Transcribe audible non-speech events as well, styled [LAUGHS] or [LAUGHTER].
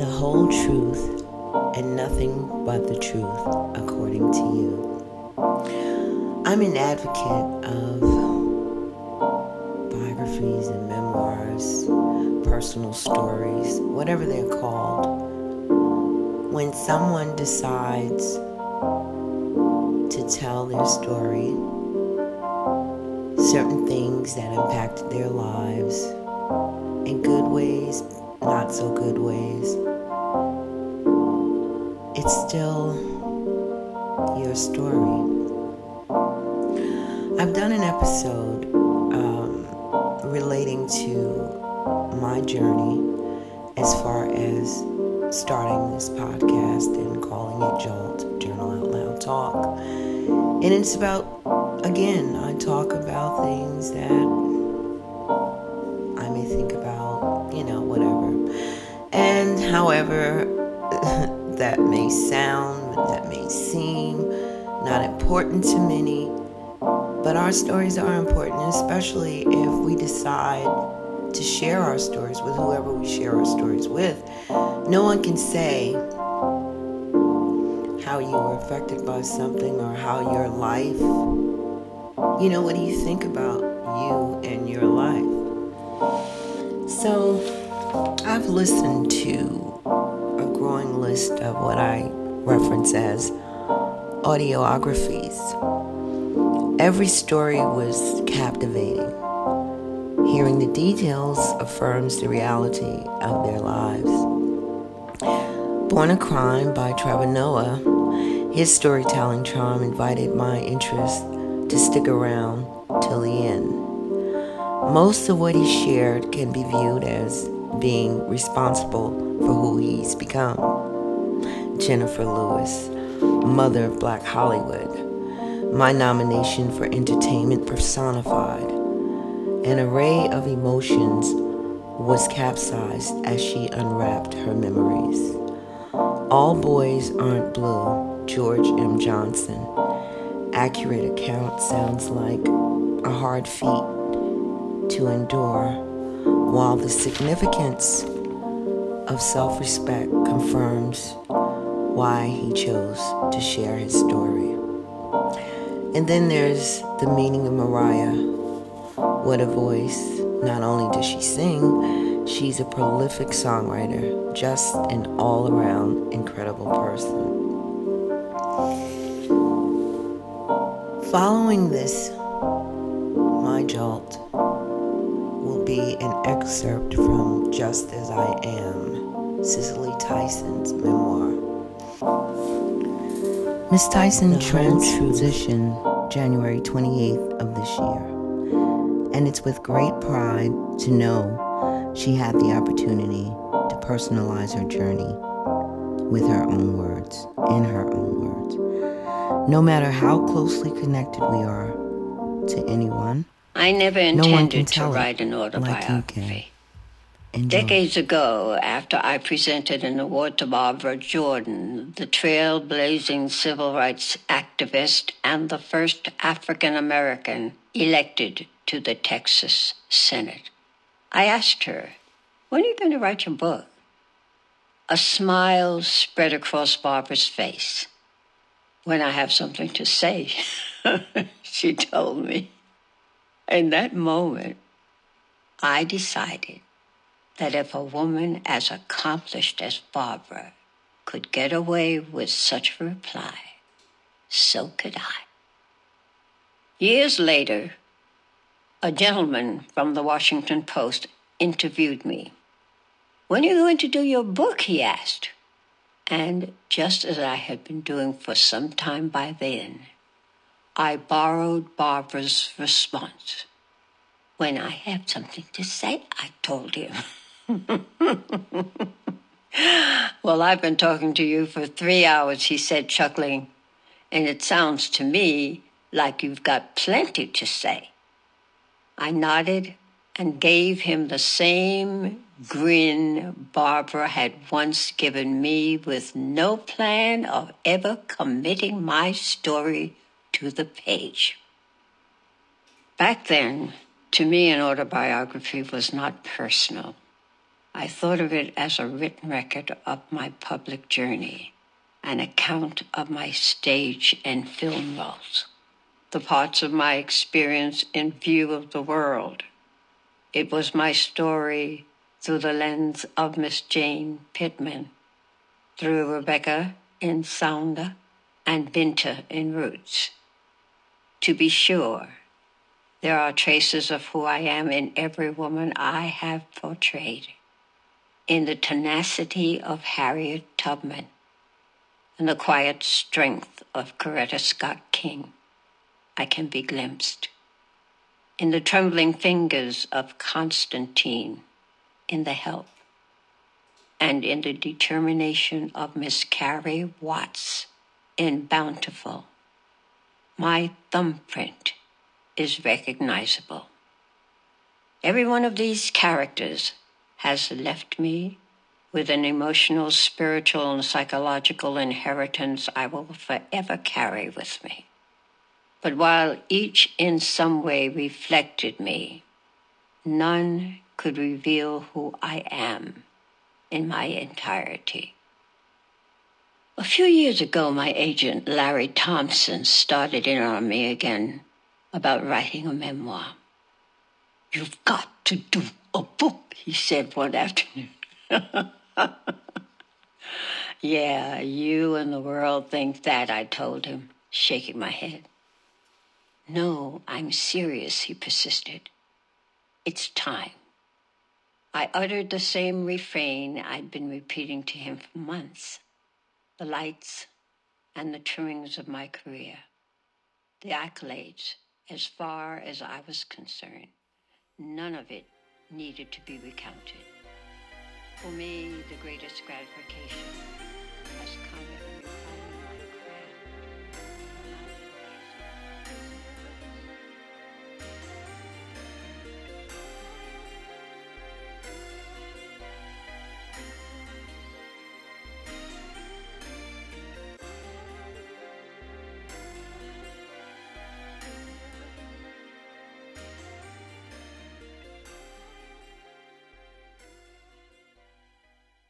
the whole truth and nothing but the truth according to you. I'm an advocate of biographies and memoirs, personal stories, whatever they're called. When someone decides to tell their story, certain things that impacted their lives in good ways, not so good ways, it's still your story. I've done an episode um, relating to my journey as far as starting this podcast and calling it Jolt Journal Out Loud Talk. And it's about, again, I talk about things that I may think about, you know, whatever. And however that may sound, that may seem not important to many, but our stories are important, especially if we decide to share our stories with whoever we share our stories with. No one can say how you were affected by something or how your life, you know, what do you think about you and your life? So, I've listened to list of what I reference as audiographies. Every story was captivating. Hearing the details affirms the reality of their lives. Born a Crime by Trevor Noah, his storytelling charm invited my interest to stick around till the end. Most of what he shared can be viewed as being responsible for who he's become. Jennifer Lewis, mother of Black Hollywood, my nomination for entertainment personified. An array of emotions was capsized as she unwrapped her memories. All Boys Aren't Blue, George M. Johnson. Accurate account sounds like a hard feat to endure, while the significance of self respect confirms why he chose to share his story. And then there's the meaning of Mariah. What a voice. Not only does she sing, she's a prolific songwriter, just an all around incredible person. Following this, my jolt will be an excerpt from Just As I Am Cicely Tyson's memoir. Miss Tyson transitioned January 28th of this year, and it's with great pride to know she had the opportunity to personalize her journey with her own words, in her own words. No matter how closely connected we are to anyone, I never intended no to write an autobiography. Like Enjoy. Decades ago, after I presented an award to Barbara Jordan, the trailblazing civil rights activist and the first African American elected to the Texas Senate, I asked her, When are you going to write your book? A smile spread across Barbara's face. When I have something to say, [LAUGHS] she told me. In that moment, I decided that if a woman as accomplished as Barbara could get away with such a reply, so could I. Years later, a gentleman from the Washington Post interviewed me. When are you going to do your book? he asked. And just as I had been doing for some time by then, I borrowed Barbara's response. When I have something to say, I told him. [LAUGHS] [LAUGHS] well, I've been talking to you for three hours, he said, chuckling, and it sounds to me like you've got plenty to say. I nodded and gave him the same grin Barbara had once given me with no plan of ever committing my story to the page. Back then, to me, an autobiography was not personal. I thought of it as a written record of my public journey, an account of my stage and film roles, the parts of my experience in view of the world. It was my story through the lens of Miss Jane Pittman, through Rebecca in Sounder and Binta in Roots. To be sure, there are traces of who I am in every woman I have portrayed. In the tenacity of Harriet Tubman and the quiet strength of Coretta Scott King, I can be glimpsed. In the trembling fingers of Constantine in The Help, and in the determination of Miss Carrie Watts in Bountiful, my thumbprint is recognizable. Every one of these characters has left me with an emotional, spiritual, and psychological inheritance I will forever carry with me. But while each in some way reflected me, none could reveal who I am in my entirety. A few years ago, my agent, Larry Thompson, started in on me again about writing a memoir. You've got to do Oh, a book, he said one [LAUGHS] afternoon. yeah, you and the world think that, I told him, shaking my head. No, I'm serious, he persisted. It's time. I uttered the same refrain I'd been repeating to him for months the lights and the trimmings of my career, the accolades, as far as I was concerned, none of it needed to be recounted. For me, the greatest gratification